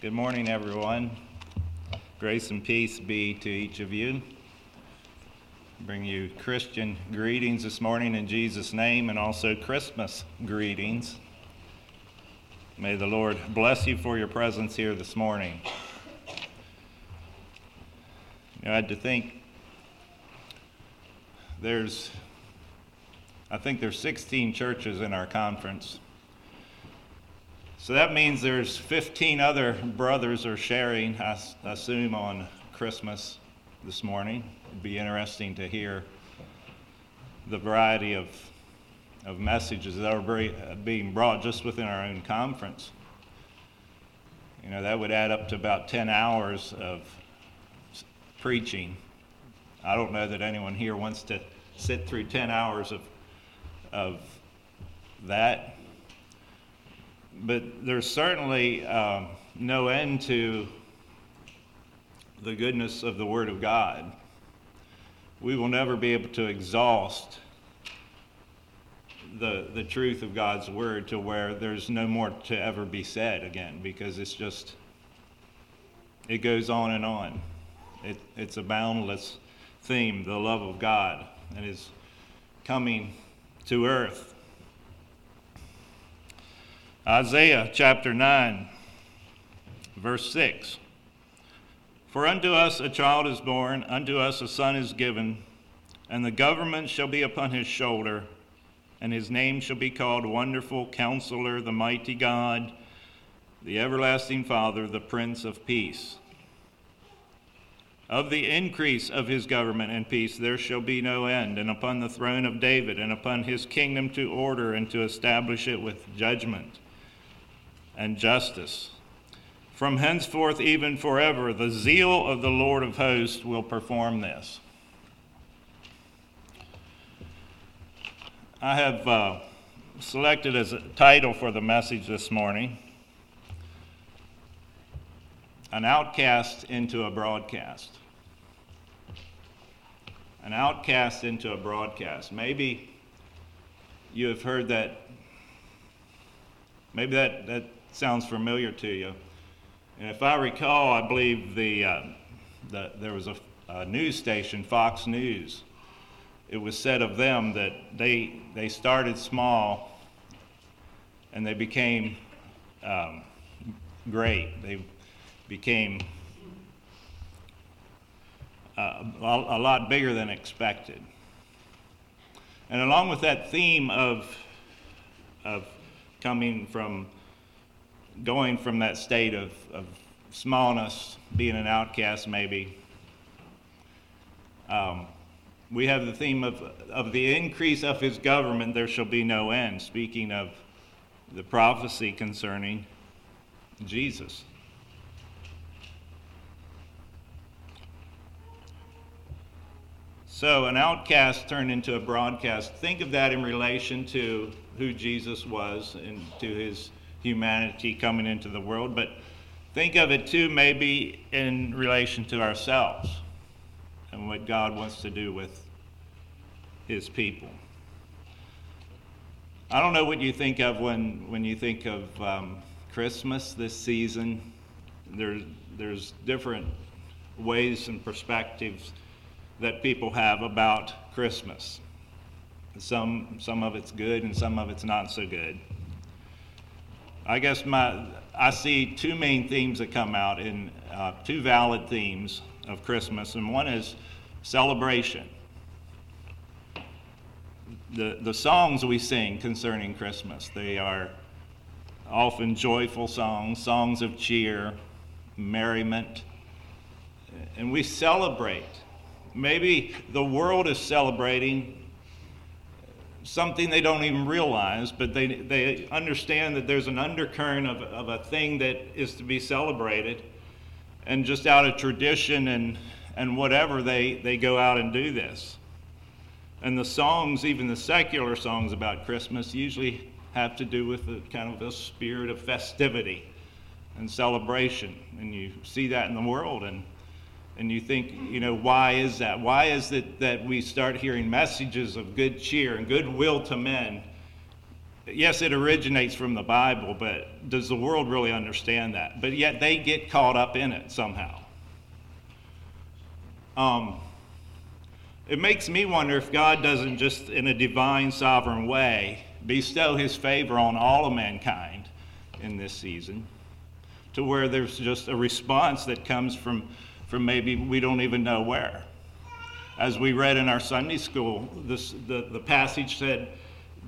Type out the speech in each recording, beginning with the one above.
Good morning, everyone. Grace and peace be to each of you. Bring you Christian greetings this morning in Jesus' name and also Christmas greetings. May the Lord bless you for your presence here this morning. You know, I had to think there's, I think there's 16 churches in our conference. So that means there's 15 other brothers are sharing, I assume, on Christmas this morning. It'd be interesting to hear the variety of, of messages that are being brought just within our own conference. You know, that would add up to about 10 hours of preaching. I don't know that anyone here wants to sit through 10 hours of, of that but there's certainly um, no end to the goodness of the Word of God. We will never be able to exhaust the, the truth of God's Word to where there's no more to ever be said again because it's just, it goes on and on. It, it's a boundless theme, the love of God, and is coming to earth Isaiah chapter 9, verse 6. For unto us a child is born, unto us a son is given, and the government shall be upon his shoulder, and his name shall be called Wonderful Counselor, the Mighty God, the Everlasting Father, the Prince of Peace. Of the increase of his government and peace there shall be no end, and upon the throne of David, and upon his kingdom to order and to establish it with judgment and justice. From henceforth, even forever, the zeal of the Lord of hosts will perform this. I have uh, selected as a title for the message this morning An Outcast into a Broadcast. An outcast into a broadcast. Maybe you have heard that, maybe that, that sounds familiar to you. And if I recall, I believe the, uh, the there was a, a, news station, Fox News. It was said of them that they they started small, and they became um, great. They became uh, a, a lot bigger than expected. And along with that theme of of coming from going from that state of, of smallness, being an outcast maybe, um, we have the theme of, of the increase of his government, there shall be no end, speaking of the prophecy concerning Jesus. So, an outcast turned into a broadcast. Think of that in relation to who Jesus was and to his humanity coming into the world, but think of it too maybe in relation to ourselves and what God wants to do with his people. I don't know what you think of when, when you think of um, Christmas this season. There, there's different ways and perspectives that people have about Christmas. Some, some of it's good and some of it's not so good. I guess my I see two main themes that come out in uh, two valid themes of Christmas, and one is celebration. The the songs we sing concerning Christmas they are often joyful songs, songs of cheer, merriment, and we celebrate. Maybe the world is celebrating something they don't even realize, but they, they understand that there's an undercurrent of, of a thing that is to be celebrated. And just out of tradition and, and whatever, they, they go out and do this. And the songs, even the secular songs about Christmas, usually have to do with the kind of a spirit of festivity and celebration. And you see that in the world. And and you think, you know, why is that? Why is it that we start hearing messages of good cheer and goodwill to men yes, it originates from the Bible, but does the world really understand that? But yet they get caught up in it somehow. Um, it makes me wonder if God doesn't just, in a divine, sovereign way, bestow his favor on all of mankind in this season to where there's just a response that comes from, from maybe we don't even know where. As we read in our Sunday school, this, the, the passage said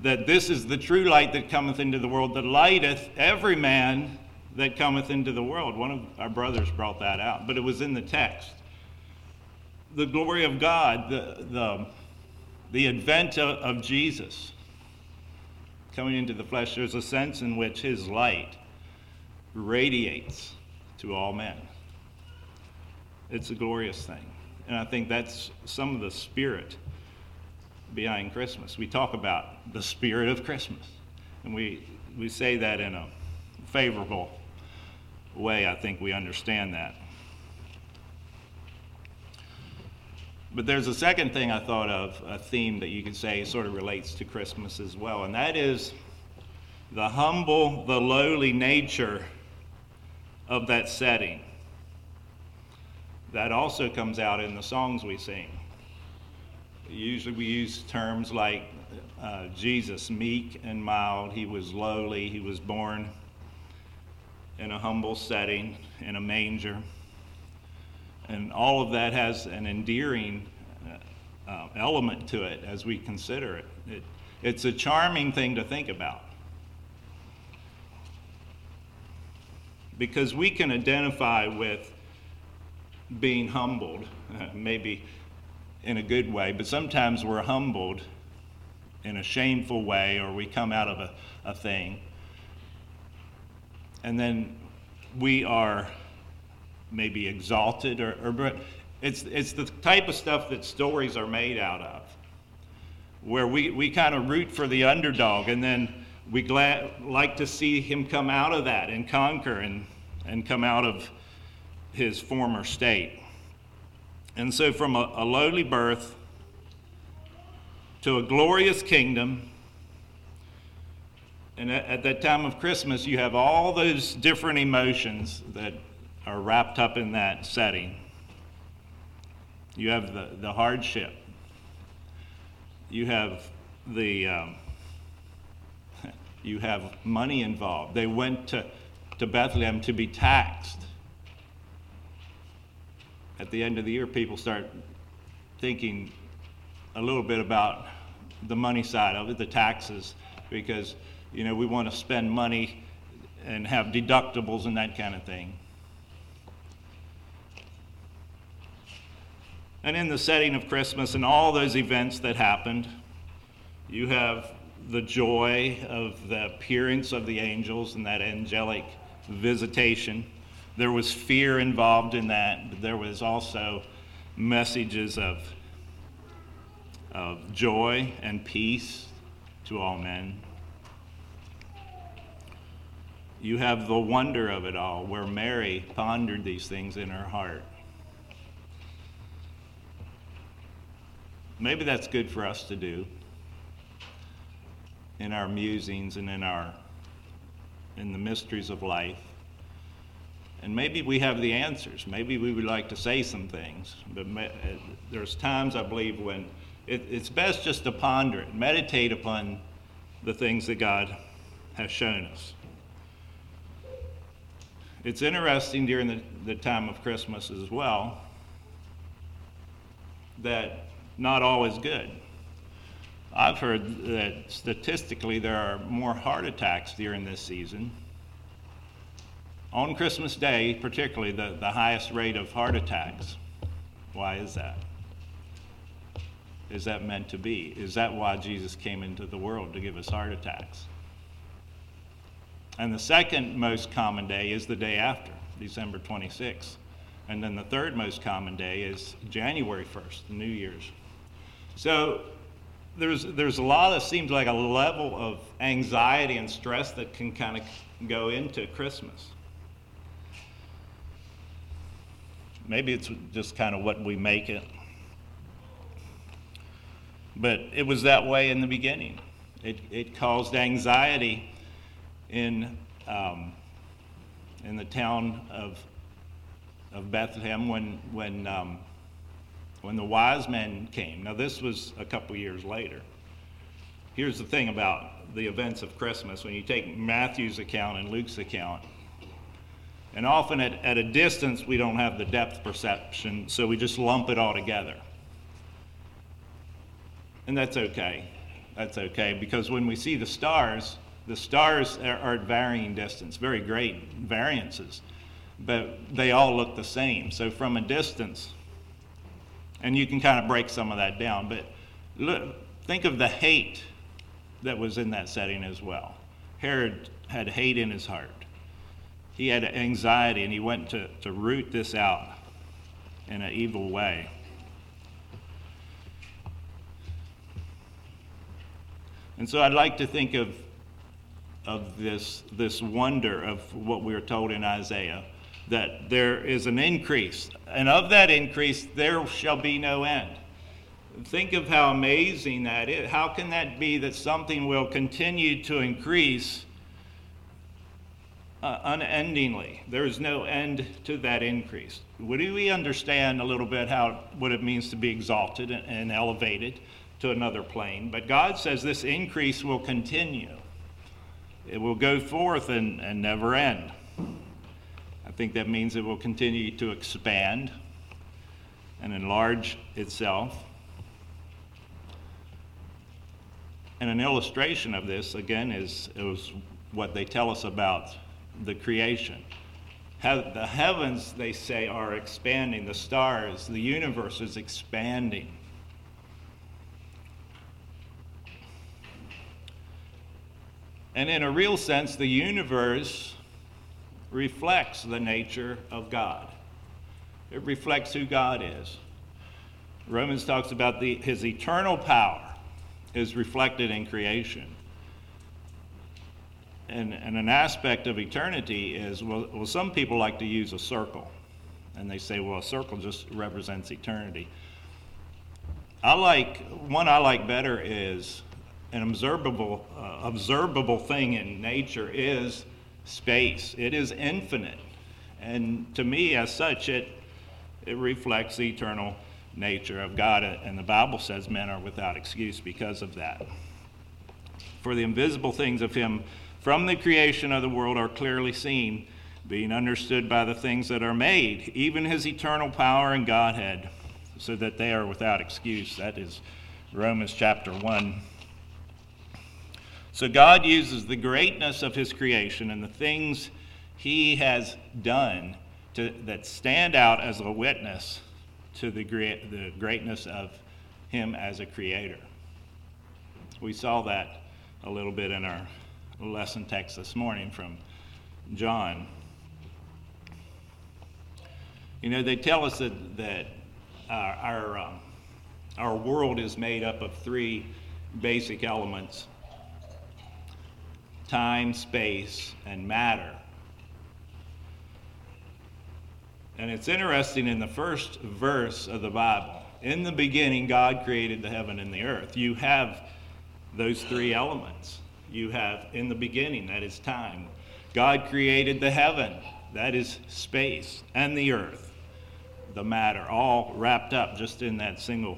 that this is the true light that cometh into the world, that lighteth every man that cometh into the world. One of our brothers brought that out, but it was in the text the glory of God, the, the, the advent of, of Jesus coming into the flesh, there's a sense in which his light radiates to all men. It's a glorious thing. And I think that's some of the spirit behind Christmas. We talk about the spirit of Christmas. And we, we say that in a favorable way. I think we understand that. But there's a second thing I thought of, a theme that you could say sort of relates to Christmas as well, and that is the humble, the lowly nature of that setting. That also comes out in the songs we sing. Usually we use terms like uh, Jesus, meek and mild. He was lowly. He was born in a humble setting, in a manger. And all of that has an endearing uh, uh, element to it as we consider it. it. It's a charming thing to think about. Because we can identify with being humbled, uh, maybe in a good way, but sometimes we're humbled in a shameful way or we come out of a, a thing. And then we are maybe exalted or, or it's, it's the type of stuff that stories are made out of where we, we kind of root for the underdog and then we glad, like to see him come out of that and conquer and, and come out of his former state. And so, from a, a lowly birth to a glorious kingdom, and at, at that time of Christmas, you have all those different emotions that are wrapped up in that setting. You have the, the hardship. You have the um, you have money involved. They went to, to Bethlehem to be taxed. At the end of the year, people start thinking a little bit about the money side of it, the taxes, because you know we want to spend money and have deductibles and that kind of thing. And in the setting of Christmas and all those events that happened, you have the joy of the appearance of the angels and that angelic visitation. There was fear involved in that, but there was also messages of, of joy and peace to all men. You have the wonder of it all, where Mary pondered these things in her heart. maybe that's good for us to do in our musings and in our in the mysteries of life. And maybe we have the answers. Maybe we would like to say some things. But me, uh, there's times, I believe, when it, it's best just to ponder it, meditate upon the things that God has shown us. It's interesting during the, the time of Christmas as well that not all is good. I've heard that statistically there are more heart attacks during this season. On Christmas Day, particularly, the, the highest rate of heart attacks. Why is that? Is that meant to be? Is that why Jesus came into the world to give us heart attacks? And the second most common day is the day after, December 26th. And then the third most common day is January 1st, New Year's. So there's, there's a lot of, seems like a level of anxiety and stress that can kind of go into Christmas. Maybe it's just kind of what we make it. But it was that way in the beginning. It, it caused anxiety in, um, in the town of, of Bethlehem when, when, um, when the wise men came. Now, this was a couple years later. Here's the thing about the events of Christmas when you take Matthew's account and Luke's account, and often at, at a distance we don't have the depth perception, so we just lump it all together. And that's okay. That's okay because when we see the stars, the stars are, are at varying distance, very great variances, but they all look the same. So from a distance, and you can kind of break some of that down, but look, think of the hate that was in that setting as well. Herod had hate in his heart. He had anxiety, and he went to, to root this out in an evil way. And so I'd like to think of, of this, this wonder of what we are told in Isaiah that there is an increase, and of that increase there shall be no end. Think of how amazing that is. How can that be that something will continue to increase uh, unendingly? There is no end to that increase. Would we understand a little bit how what it means to be exalted and, and elevated to another plane? But God says this increase will continue. It will go forth and, and never end. I think that means it will continue to expand and enlarge itself. And an illustration of this, again, is, is what they tell us about the creation. The heavens, they say, are expanding. The stars, the universe is expanding. And in a real sense, the universe reflects the nature of God. It reflects who God is. Romans talks about the, his eternal power is reflected in creation. And, and an aspect of eternity is well, well, some people like to use a circle. And they say, well, a circle just represents eternity. I like, one I like better is an observable, uh, observable thing in nature is space. It is infinite. And to me, as such, it, it reflects the eternal nature of God. And the Bible says men are without excuse because of that. For the invisible things of Him from the creation of the world are clearly seen, being understood by the things that are made, even His eternal power and Godhead, so that they are without excuse. That is Romans chapter 1. So God uses the greatness of His creation and the things He has done to, that stand out as a witness to the, the greatness of him as a creator. We saw that a little bit in our lesson text this morning from John. You know, they tell us that, that our, our, um, our world is made up of three basic elements time, space, and matter. And it's interesting in the first verse of the Bible, in the beginning, God created the heaven and the earth. You have those three elements. You have in the beginning, that is time. God created the heaven, that is space, and the earth, the matter, all wrapped up just in that single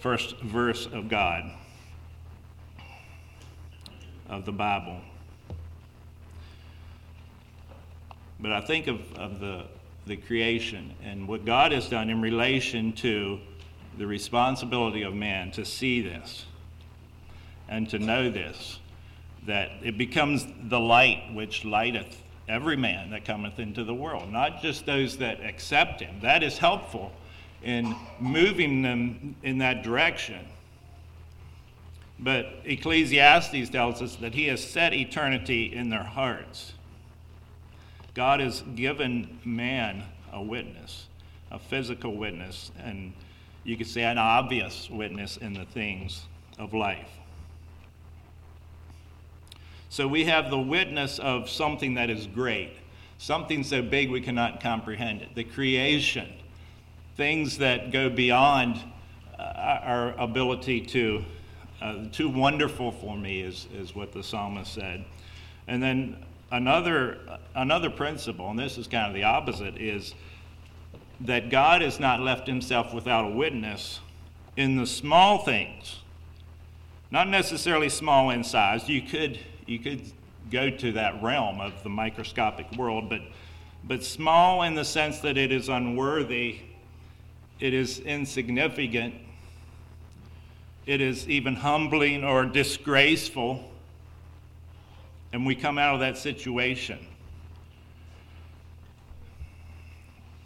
first verse of God, of the Bible. But I think of, of the, the creation and what God has done in relation to the responsibility of man to see this and to know this, that it becomes the light which lighteth every man that cometh into the world, not just those that accept him. That is helpful in moving them in that direction. But Ecclesiastes tells us that he has set eternity in their hearts. God has given man a witness, a physical witness, and you could say an obvious witness in the things of life. So we have the witness of something that is great, something so big we cannot comprehend it, the creation, things that go beyond uh, our ability to Uh, too wonderful for me is, is what the psalmist said. And then another, another principle, and this is kind of the opposite, is that God has not left himself without a witness in the small things. Not necessarily small in size. You could, you could go to that realm of the microscopic world, but, but small in the sense that it is unworthy, it is insignificant, it is even humbling or disgraceful, and we come out of that situation.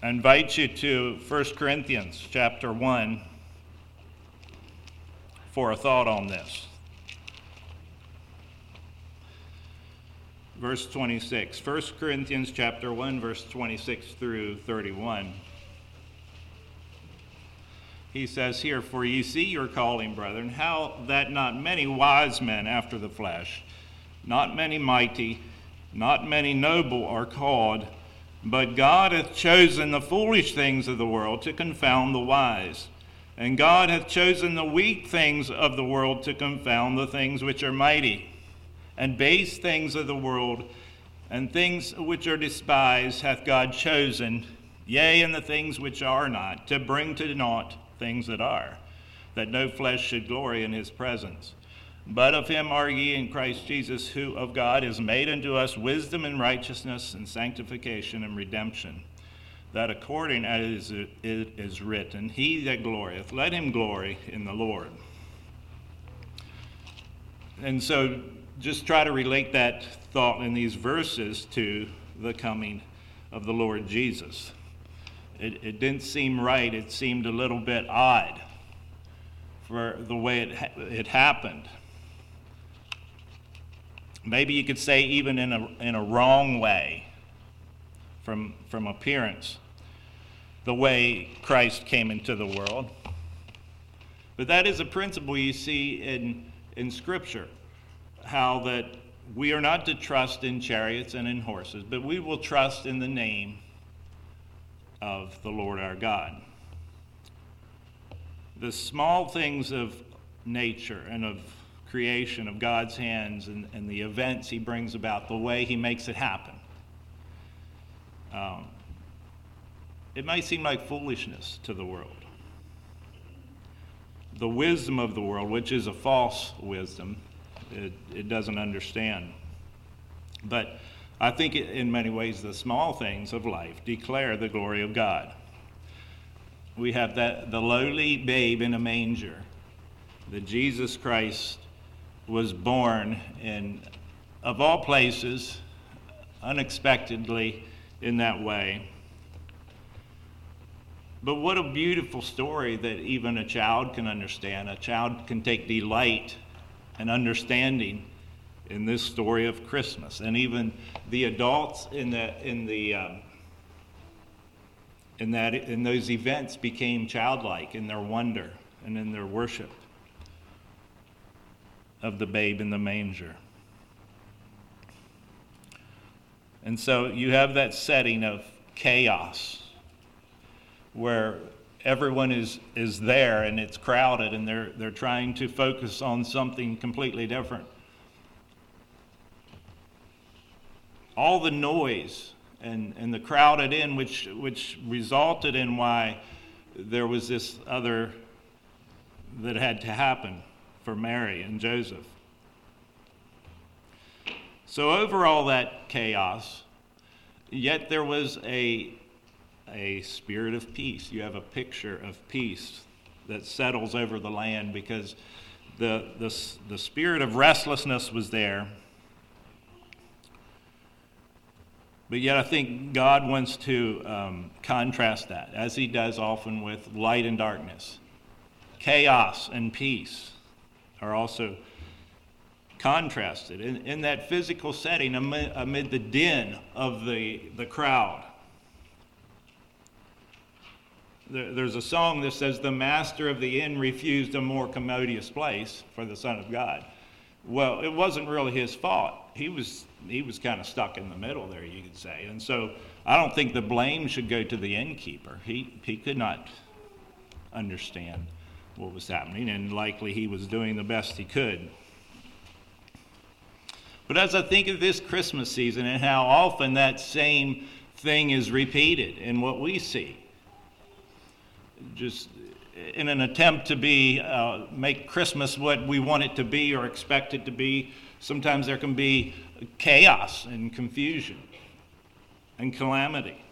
I invite you to 1 Corinthians chapter 1 for a thought on this. Verse 26. 1 Corinthians chapter 1 verse 26 through 31. He says here, For ye see your calling, brethren, how that not many wise men after the flesh, not many mighty, not many noble are called, but God hath chosen the foolish things of the world to confound the wise. And God hath chosen the weak things of the world to confound the things which are mighty, and base things of the world, and things which are despised hath God chosen, yea, and the things which are not, to bring to naught things that are, that no flesh should glory in his presence. But of him are ye in Christ Jesus, who of God is made unto us wisdom and righteousness and sanctification and redemption. That according as it is written, He that glorieth, let him glory in the Lord. And so just try to relate that thought in these verses to the coming of the Lord Jesus. It, it didn't seem right, it seemed a little bit odd for the way it, it happened maybe you could say even in a, in a wrong way from, from appearance, the way Christ came into the world. But that is a principle you see in, in Scripture, how that we are not to trust in chariots and in horses, but we will trust in the name of the Lord our God. The small things of nature and of creation of God's hands and, and the events he brings about, the way he makes it happen. Um, it might seem like foolishness to the world. The wisdom of the world, which is a false wisdom, it, it doesn't understand. But I think in many ways the small things of life declare the glory of God. We have that the lowly babe in a manger, that Jesus Christ was born in, of all places, unexpectedly in that way. But what a beautiful story that even a child can understand. A child can take delight and understanding in this story of Christmas. And even the adults in the, in the, um, in, that, in those events became childlike in their wonder and in their worship of the babe in the manger. And so you have that setting of chaos where everyone is, is there and it's crowded and they're, they're trying to focus on something completely different. All the noise and, and the crowded in, which, which resulted in why there was this other that had to happen for Mary and Joseph. So, over all that chaos, yet there was a, a spirit of peace. You have a picture of peace that settles over the land because the, the, the spirit of restlessness was there. But yet, I think God wants to um, contrast that, as He does often with light and darkness, chaos and peace are also contrasted. In, in that physical setting, amid, amid the din of the, the crowd, there, there's a song that says, The master of the inn refused a more commodious place for the Son of God. Well, it wasn't really his fault. He was, he was kind of stuck in the middle there, you could say. And so I don't think the blame should go to the innkeeper. He, he could not understand what was happening, and likely he was doing the best he could. But as I think of this Christmas season and how often that same thing is repeated in what we see, just in an attempt to be uh, make Christmas what we want it to be or expect it to be, sometimes there can be chaos and confusion and calamity.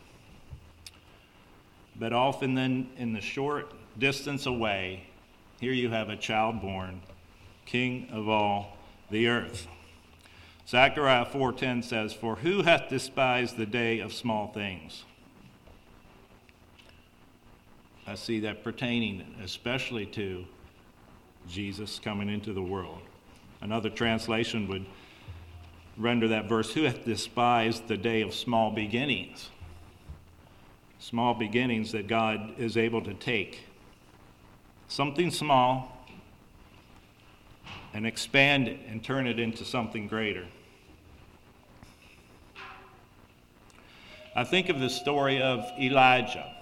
But often, then, in the short distance away, here you have a child born, King of all the earth. Zechariah 4:10 says, "For who hath despised the day of small things?" I see that pertaining especially to Jesus coming into the world. Another translation would render that verse, Who hath despised the day of small beginnings? Small beginnings that God is able to take. Something small and expand it and turn it into something greater. I think of the story of Elijah.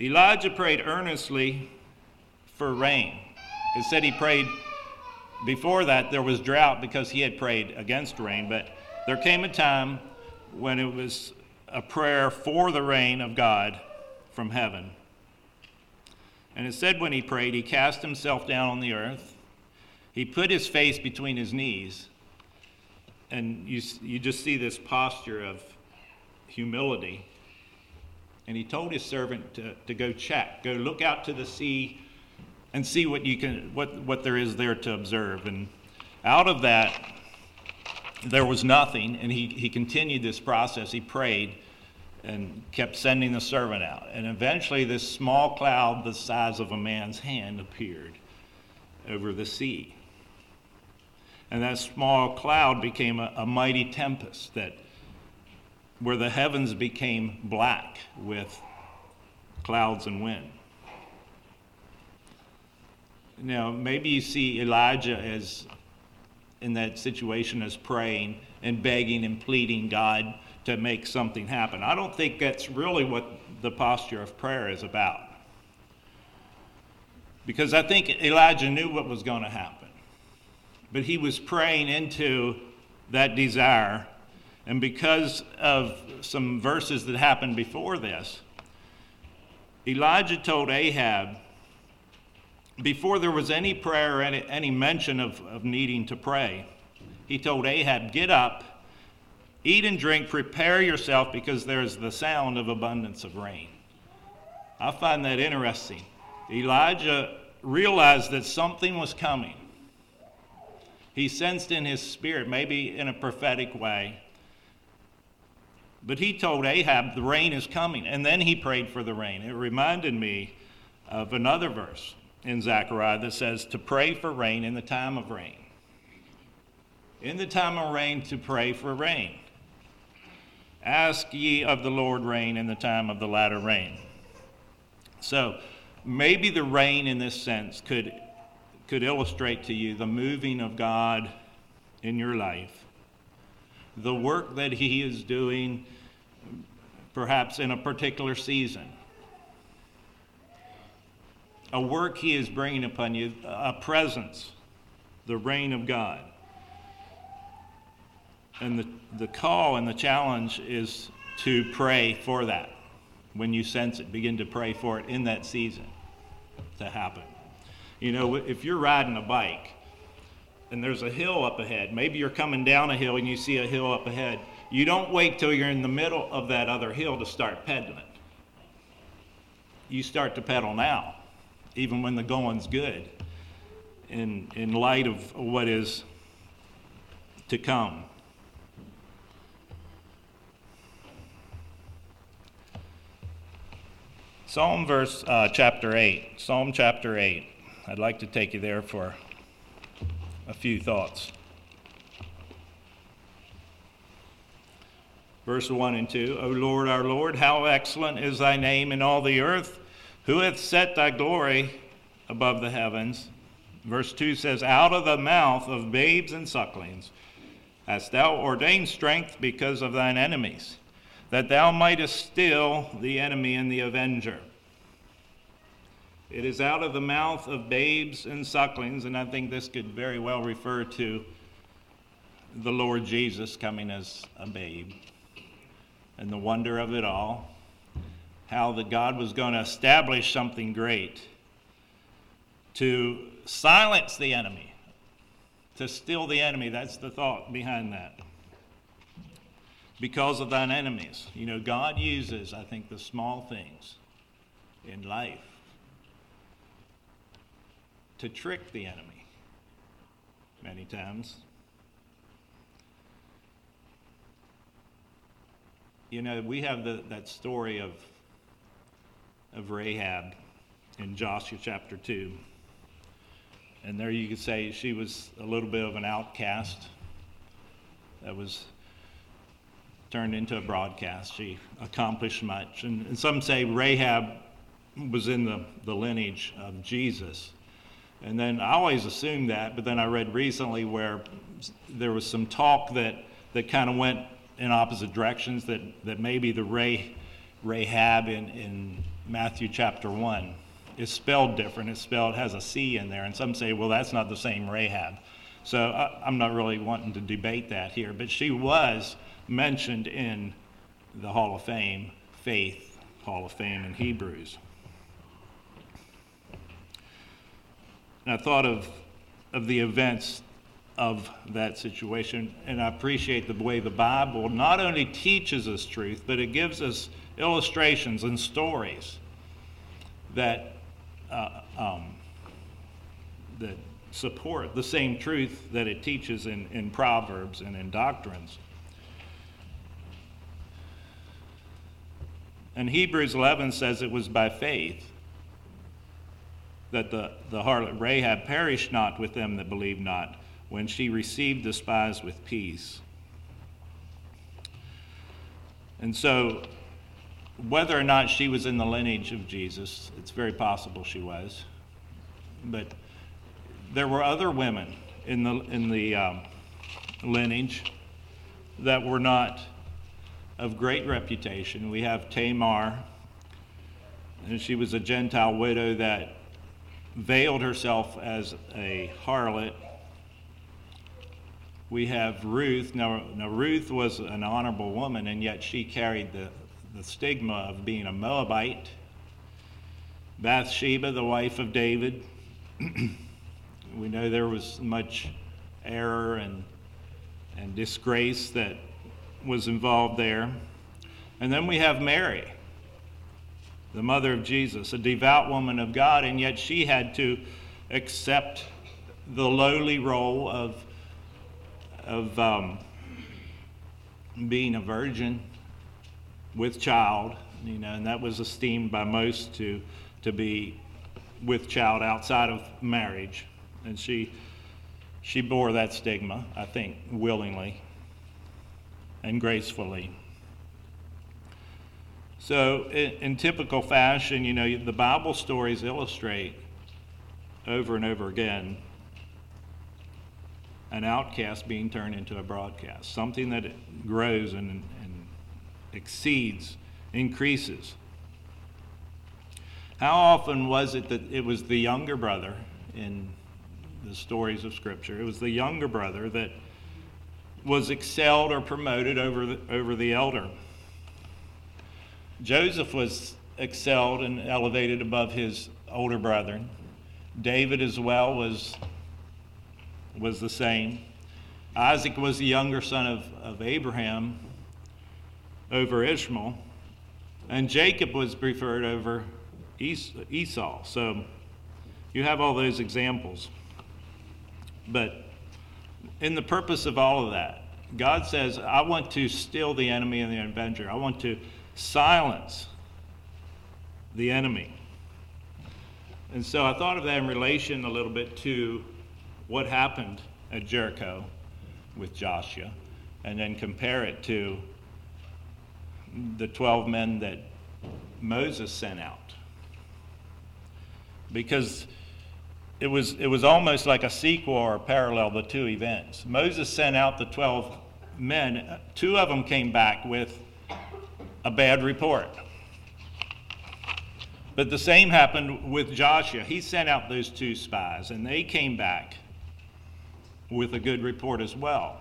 Elijah prayed earnestly for rain. It said he prayed before that there was drought because he had prayed against rain, but there came a time when it was a prayer for the rain of God from heaven. And it said when he prayed, he cast himself down on the earth. He put his face between his knees. And you, you just see this posture of humility. And he told his servant to, to go check, go look out to the sea and see what you can what, what there is there to observe. And out of that there was nothing, and he, he continued this process. He prayed and kept sending the servant out. And eventually, this small cloud the size of a man's hand appeared over the sea. And that small cloud became a, a mighty tempest that where the heavens became black with clouds and wind. Now, maybe you see Elijah as in that situation as praying and begging and pleading God to make something happen. I don't think that's really what the posture of prayer is about. Because I think Elijah knew what was going to happen. But he was praying into that desire. And because of some verses that happened before this, Elijah told Ahab, before there was any prayer or any, any mention of, of needing to pray, he told Ahab, Get up Eat and drink, prepare yourself, because there's the sound of abundance of rain. I find that interesting. Elijah realized that something was coming. He sensed in his spirit, maybe in a prophetic way. But he told Ahab, the rain is coming. And then he prayed for the rain. It reminded me of another verse in Zechariah that says to pray for rain in the time of rain. In the time of rain, to pray for rain. Ask ye of the Lord rain in the time of the latter rain. So maybe the rain in this sense could, could illustrate to you the moving of God in your life, the work that He is doing perhaps in a particular season, a work He is bringing upon you, a presence, the reign of God. And the, the call and the challenge is to pray for that. When you sense it, begin to pray for it in that season to happen. You know, if you're riding a bike and there's a hill up ahead, maybe you're coming down a hill and you see a hill up ahead, you don't wait till you're in the middle of that other hill to start pedaling. You start to pedal now, even when the going's good, in, in light of what is to come. Psalm verse uh, chapter 8. Psalm chapter 8. I'd like to take you there for a few thoughts. Verse 1 and 2 O Lord, our Lord, how excellent is thy name in all the earth! Who hath set thy glory above the heavens? Verse 2 says, Out of the mouth of babes and sucklings hast thou ordained strength because of thine enemies that thou mightest still the enemy and the avenger. It is out of the mouth of babes and sucklings, and I think this could very well refer to the Lord Jesus coming as a babe and the wonder of it all. How that God was going to establish something great to silence the enemy, to still the enemy. That's the thought behind that. Because of thine enemies. You know, God uses, I think, the small things in life to trick the enemy many times. You know, we have the, that story of, of Rahab in Joshua chapter 2. And there you could say she was a little bit of an outcast that was turned into a broadcast. She accomplished much. And, and some say Rahab was in the, the lineage of Jesus. And then I always assumed that, but then I read recently where there was some talk that, that kind of went in opposite directions, that, that maybe the Ray, Rahab in, in Matthew chapter 1 is spelled different. It's spelled, has a C in there. And some say, well, that's not the same Rahab. So I, I'm not really wanting to debate that here, but she was mentioned in the Hall of Fame, Faith Hall of Fame in Hebrews. And I thought of, of the events of that situation, and I appreciate the way the Bible not only teaches us truth, but it gives us illustrations and stories that, uh, um, that support the same truth that it teaches in, in Proverbs and in doctrines. And Hebrews 11 says it was by faith that the, the harlot Rahab perished not with them that believed not, when she received the spies with peace. And so, whether or not she was in the lineage of Jesus, it's very possible she was. But there were other women in the, in the um, lineage that were not of great reputation. We have Tamar, and she was a Gentile widow that veiled herself as a harlot. We have Ruth. Now, now, Ruth was an honorable woman, and yet she carried the, the stigma of being a Moabite. Bathsheba, the wife of David. we know there was much error and, and disgrace that was involved there. And then we have Mary the mother of Jesus, a devout woman of God, and yet she had to accept the lowly role of, of um, being a virgin with child, you know, and that was esteemed by most to, to be with child outside of marriage. And she, she bore that stigma, I think, willingly and gracefully. So, in, in, typical fashion, you know, the Bible stories illustrate over and over again an outcast being turned into a broadcast, something that grows and, and exceeds, increases. How often was it that it was the younger brother in the stories of Scripture? It was the younger brother that was excelled or promoted over the, over the elder. Joseph was excelled and elevated above his older brethren. David as well was, was the same. Isaac was the younger son of, of Abraham over Ishmael. And Jacob was preferred over es- Esau. So you have all those examples. But in the purpose of all of that, God says, I want to still the enemy and the avenger. I want to silence the enemy. And so I thought of that in relation a little bit to what happened at Jericho with Joshua, and then compare it to the 12 men that Moses sent out. Because it was, it was almost like a sequel or a parallel, the two events. Moses sent out the 12 men, two of them came back with a bad report. But the same happened with Joshua. He sent out those two spies, and they came back with a good report as well.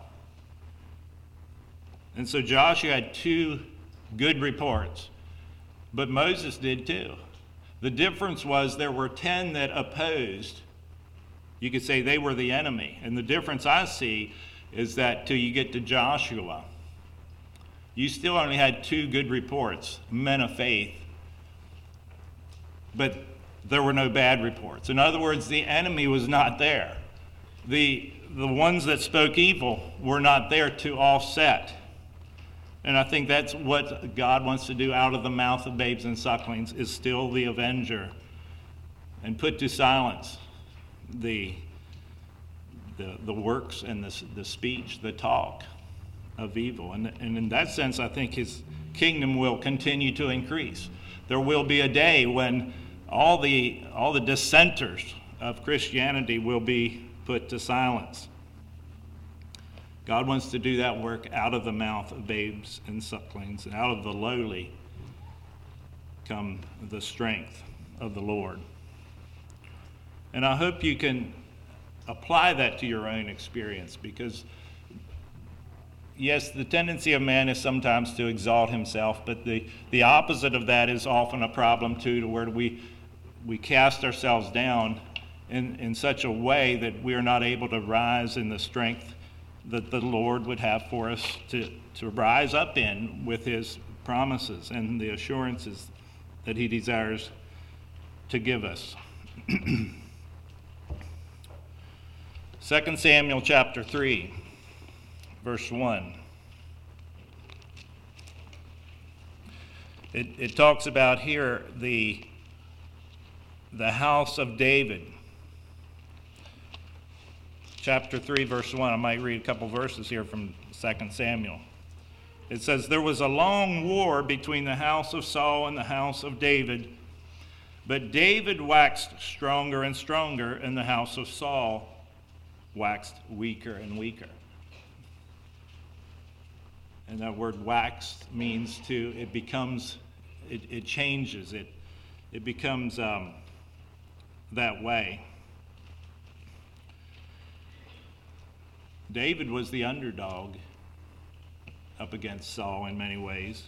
And so Joshua had two good reports, but Moses did too. The difference was there were 10 that opposed. You could say they were the enemy. And the difference I see is that till you get to Joshua, you still only had two good reports, men of faith, but there were no bad reports. In other words, the enemy was not there. The, the ones that spoke evil were not there to offset. And I think that's what God wants to do out of the mouth of babes and sucklings is still the avenger and put to silence the, the, the works and the, the speech, the talk of evil. And, and in that sense, I think his kingdom will continue to increase. There will be a day when all the, all the dissenters of Christianity will be put to silence. God wants to do that work out of the mouth of babes and sucklings, and out of the lowly come the strength of the Lord. And I hope you can apply that to your own experience because, yes, the tendency of man is sometimes to exalt himself, but the, the opposite of that is often a problem too, to where we, we cast ourselves down in, in such a way that we are not able to rise in the strength that the Lord would have for us to, to rise up in with his promises and the assurances that he desires to give us. 2 Samuel chapter 3, verse 1. It, it talks about here the, the house of David chapter 3, verse 1. I might read a couple verses here from 2 Samuel. It says, There was a long war between the house of Saul and the house of David, but David waxed stronger and stronger, and the house of Saul waxed weaker and weaker. And that word waxed means to, it becomes, it, it changes, it, it becomes um, that way. David was the underdog up against Saul in many ways.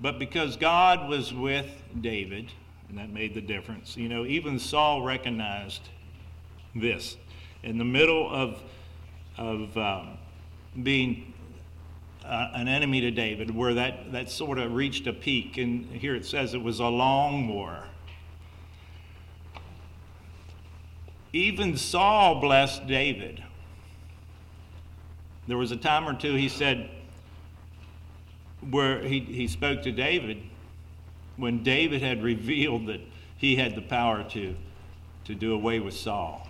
But because God was with David, and that made the difference, you know, even Saul recognized this. In the middle of, of um, being uh, an enemy to David, where that, that sort of reached a peak, and here it says it was a long war. Even Saul blessed David. There was a time or two he said, where he, he spoke to David when David had revealed that he had the power to, to do away with Saul.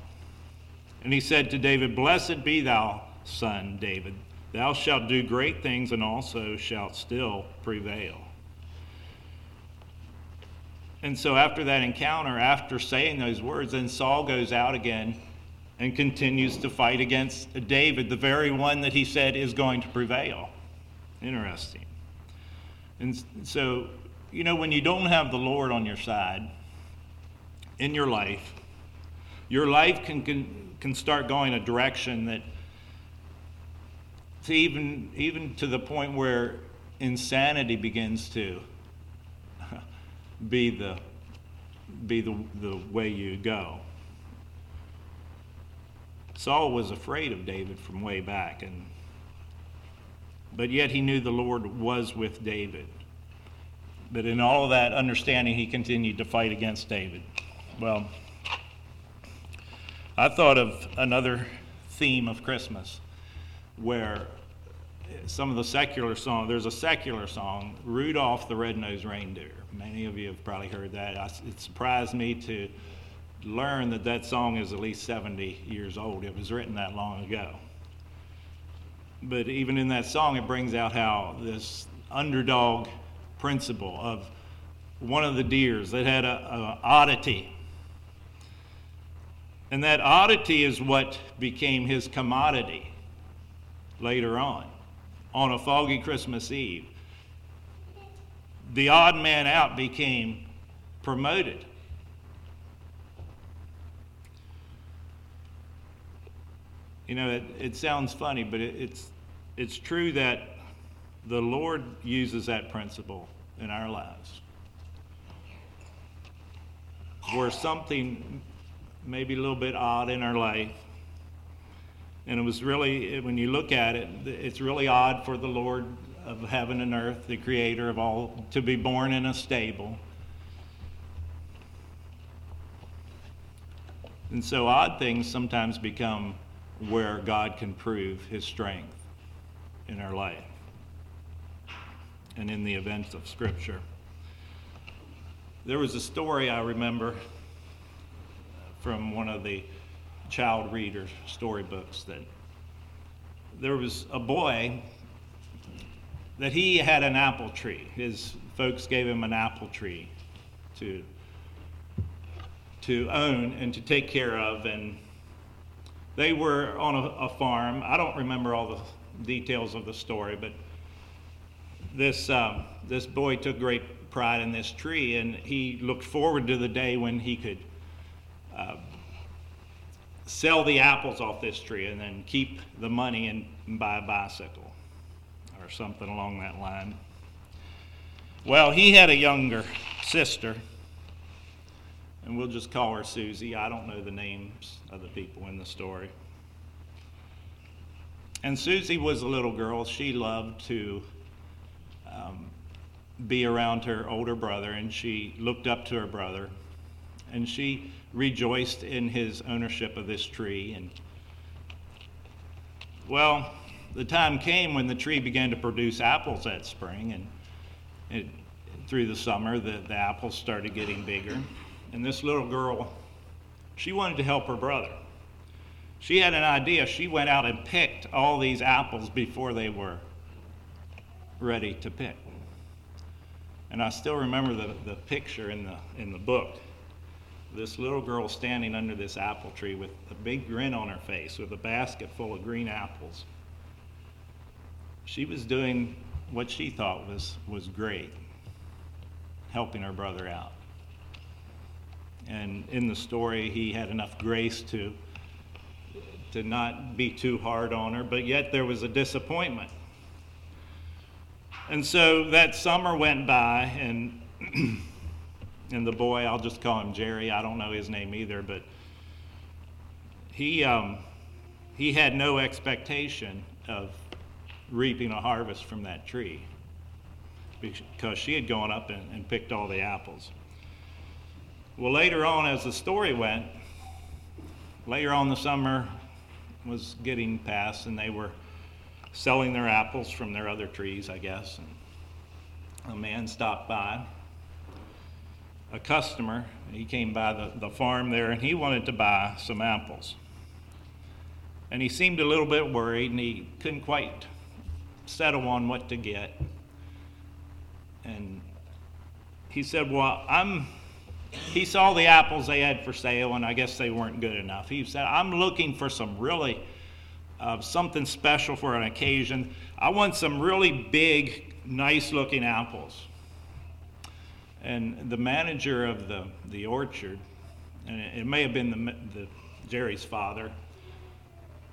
And he said to David, Blessed be thou, son David. Thou shalt do great things and also shalt still prevail. And so after that encounter, after saying those words, then Saul goes out again and continues to fight against David, the very one that he said is going to prevail. Interesting. And so, you know, when you don't have the Lord on your side in your life, your life can, can, can start going a direction that to even, even to the point where insanity begins to be the, be the, the way you go. Saul was afraid of David from way back, and, but yet he knew the Lord was with David. But in all that understanding, he continued to fight against David. Well, I thought of another theme of Christmas where some of the secular song. there's a secular song, Rudolph the Red-Nosed Reindeer. Many of you have probably heard that. I, it surprised me to learn that that song is at least 70 years old. It was written that long ago. But even in that song, it brings out how this underdog principle of one of the deers that had a, a oddity. And that oddity is what became his commodity later on, on a foggy Christmas Eve the odd man out became promoted. You know, it, it sounds funny, but it, it's, it's true that the Lord uses that principle in our lives. Where something maybe a little bit odd in our life, and it was really, when you look at it, it's really odd for the Lord of heaven and earth, the creator of all, to be born in a stable. And so odd things sometimes become where God can prove his strength in our life and in the events of Scripture. There was a story I remember from one of the child reader storybooks that there was a boy that he had an apple tree. His folks gave him an apple tree to to own and to take care of and they were on a, a farm. I don't remember all the details of the story, but this um, this boy took great pride in this tree, and he looked forward to the day when he could uh, sell the apples off this tree and then keep the money and buy a bicycle or something along that line. Well, he had a younger sister, and we'll just call her Susie. I don't know the names of the people in the story. And Susie was a little girl. She loved to um, be around her older brother, and she looked up to her brother, and she rejoiced in his ownership of this tree. And well, the time came when the tree began to produce apples that spring, and it, through the summer, the, the apples started getting bigger. And this little girl, she wanted to help her brother. She had an idea. She went out and picked all these apples before they were ready to pick. And I still remember the, the picture in the, in the book. This little girl standing under this apple tree with a big grin on her face, with a basket full of green apples. She was doing what she thought was, was great, helping her brother out. And in the story, he had enough grace to, to not be too hard on her, but yet there was a disappointment and so that summer went by, and and the boy, I'll just call him Jerry. I don't know his name either, but he um, he had no expectation of reaping a harvest from that tree because she had gone up and, and picked all the apples. Well, later on, as the story went, later on the summer was getting past, and they were selling their apples from their other trees, I guess. And a man stopped by, a customer. He came by the, the farm there and he wanted to buy some apples. And he seemed a little bit worried and he couldn't quite settle on what to get. And he said, Well, I'm. He saw the apples they had for sale, and I guess they weren't good enough. He said, I'm looking for some really of something special for an occasion. I want some really big, nice looking apples. And the manager of the, the orchard, and it, may have been the, the, Jerry's father,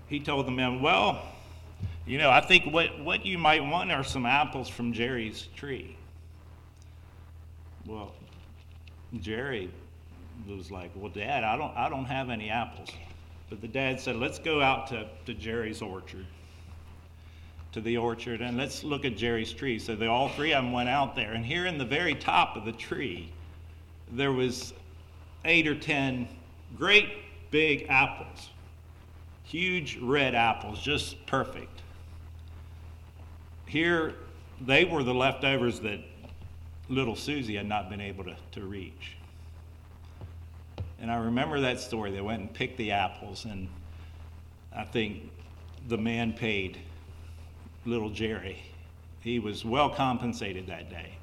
he told the man, Well, you know, I think what, what you might want are some apples from Jerry's tree. Well, Jerry was like, Well, Dad, I don't, I don't have any apples. But the dad said, let's go out to, to Jerry's orchard, to the orchard, and let's look at Jerry's tree. So they all three of them went out there. And here in the very top of the tree, there was eight or ten great big apples. Huge red apples, just perfect. Here, they were the leftovers that little Susie had not been able to, to reach. And I remember that story. They went and picked the apples, and I think the man paid little Jerry. He was well compensated that day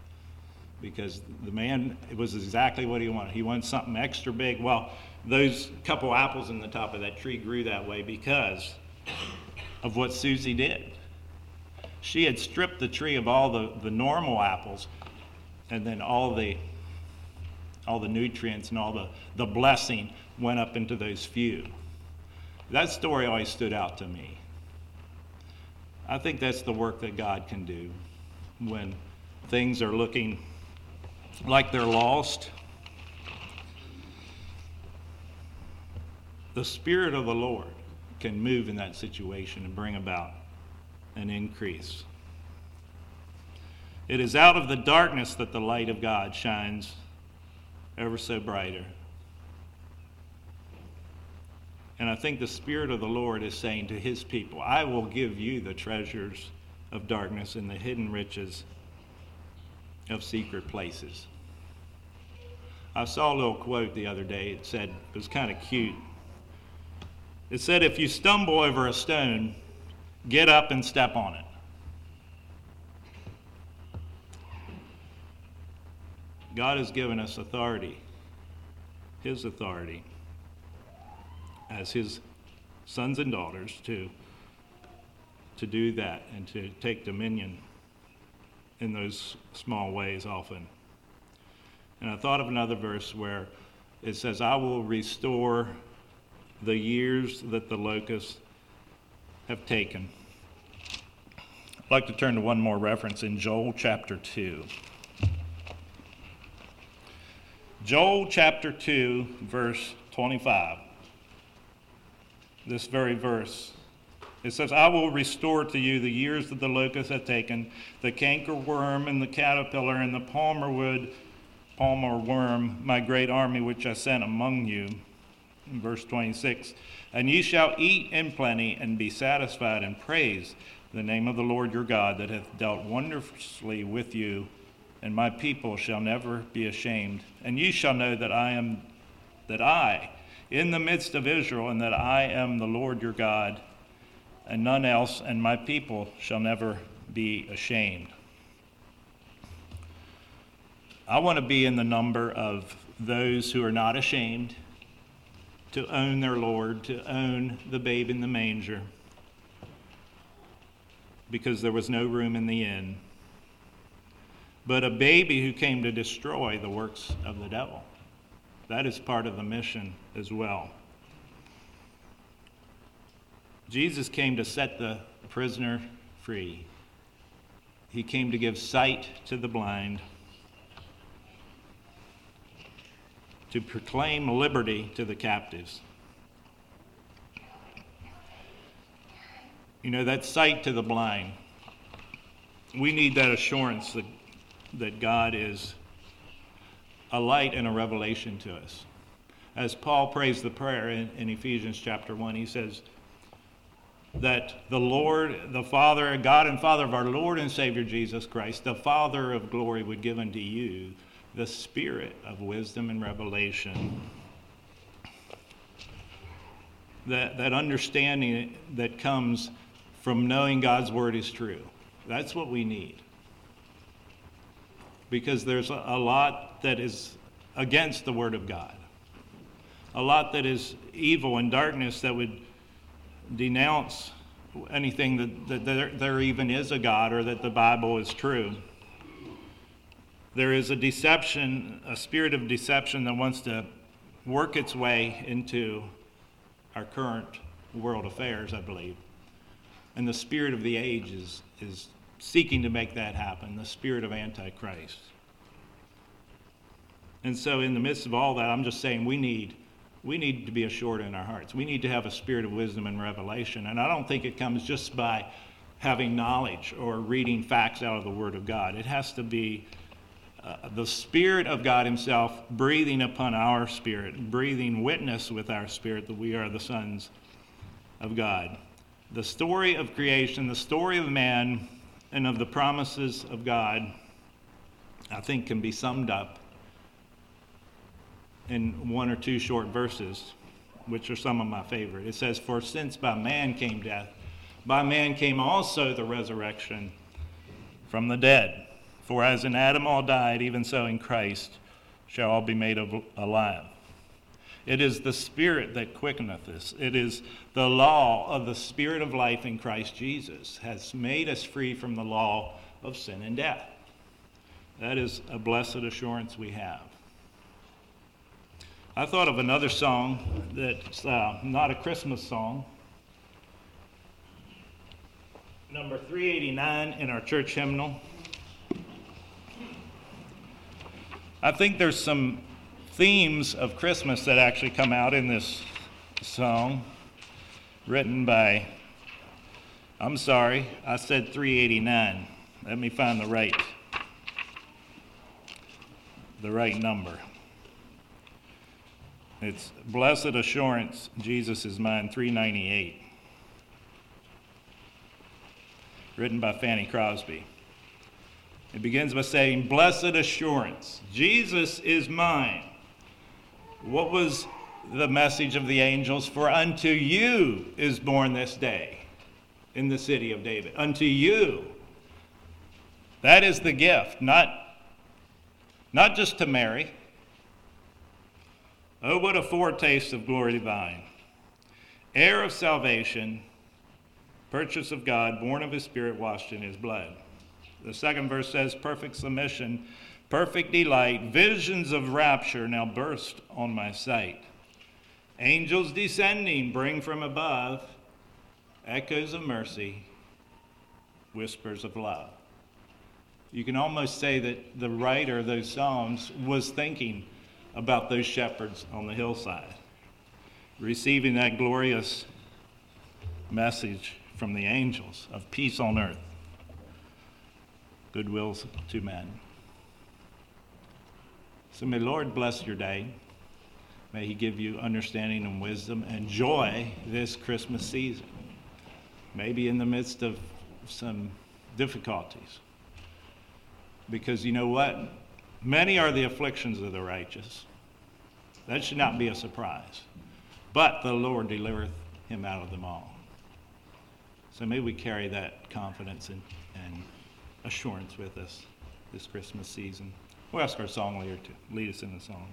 because the man it was exactly what he wanted. He wanted something extra big. Well, those couple apples in the top of that tree grew that way because of what Susie did. She had stripped the tree of all the, the normal apples, and then all the all the nutrients and all the, the blessing went up into those few. That story always stood out to me. I think that's the work that God can do when things are looking like they're lost. The Spirit of the Lord can move in that situation and bring about an increase. It is out of the darkness that the light of God shines ever so brighter. And I think the Spirit of the Lord is saying to his people, I will give you the treasures of darkness and the hidden riches of secret places. I saw a little quote the other day. It said, it was kind of cute. It said, If you stumble over a stone, get up and step on it. God has given us authority, His authority, as His sons and daughters to, to do that and to take dominion in those small ways often. And I thought of another verse where it says, I will restore the years that the locusts have taken. I'd like to turn to one more reference in Joel chapter 2. Joel chapter 2, verse 25. This very verse. It says, I will restore to you the years that the locust have taken, the cankerworm and the caterpillar and the palmer wood, palmer worm, my great army which I sent among you. In Verse 26 And ye shall eat in plenty and be satisfied and praise the name of the Lord your God that hath dealt wondrously with you and my people shall never be ashamed. And ye shall know that I am, that I, in the midst of Israel, and that I am the Lord your God, and none else, and my people shall never be ashamed. I want to be in the number of those who are not ashamed to own their Lord, to own the babe in the manger, because there was no room in the inn but a baby who came to destroy the works of the devil. That is part of the mission as well. Jesus came to set the prisoner free. He came to give sight to the blind, to proclaim liberty to the captives. You know, that sight to the blind. We need that assurance that that God is a light and a revelation to us. As Paul prays the prayer in, in Ephesians chapter 1, he says, that the Lord, the Father, God and Father of our Lord and Savior Jesus Christ, the Father of glory, would give unto you the spirit of wisdom and revelation. That, that understanding that comes from knowing God's word is true. That's what we need because there's a, lot that is against the Word of God, a lot that is evil and darkness that would denounce anything that, that there, there even is a God or that the Bible is true. There is a deception, a spirit of deception that wants to work its way into our current world affairs, I believe. And the spirit of the age is, is seeking to make that happen, the spirit of Antichrist. And so, in the midst of all that, I'm just saying we need, we need to be assured in our hearts. We need to have a spirit of wisdom and revelation. And I don't think it comes just by having knowledge or reading facts out of the Word of God. It has to be uh, the Spirit of God Himself breathing upon our spirit, breathing witness with our spirit that we are the sons of God. The story of creation, the story of man, and of the promises of God, I think can be summed up in one or two short verses, which are some of my favorite. It says, For since by man came death, by man came also the resurrection from the dead. For as in Adam all died, even so in Christ shall all be made alive. It is the Spirit that quickeneth us. It is the law of the Spirit of life in Christ Jesus has made us free from the law of sin and death. That is a blessed assurance we have. I thought of another song that's uh, not a Christmas song. Number 389 in our church hymnal. I think there's some themes of Christmas that actually come out in this song, written by, I'm sorry, I said 389. Let me find the right, the right number. It's Blessed Assurance, Jesus is Mine, 398. Written by Fanny Crosby. It begins by saying, Blessed assurance, Jesus is mine. What was the message of the angels? For unto you is born this day in the city of David. Unto you. That is the gift, not, not just to Mary. Oh, what a foretaste of glory divine. Heir of salvation, purchase of God, born of his spirit, washed in his blood. The second verse says, perfect submission, perfect delight, visions of rapture now burst on my sight. Angels descending bring from above echoes of mercy, whispers of love. You can almost say that the writer of those Psalms was thinking about those shepherds on the hillside, receiving that glorious message from the angels of peace on earth goodwill to men. So may Lord bless your day. May He give you understanding and wisdom and joy this Christmas season. Maybe in the midst of some difficulties. Because you know what? Many are the afflictions of the righteous. That should not be a surprise. But the Lord delivereth him out of them all. So may we carry that confidence and, and assurance with us this Christmas season. We'll ask our song leader to lead us in the song.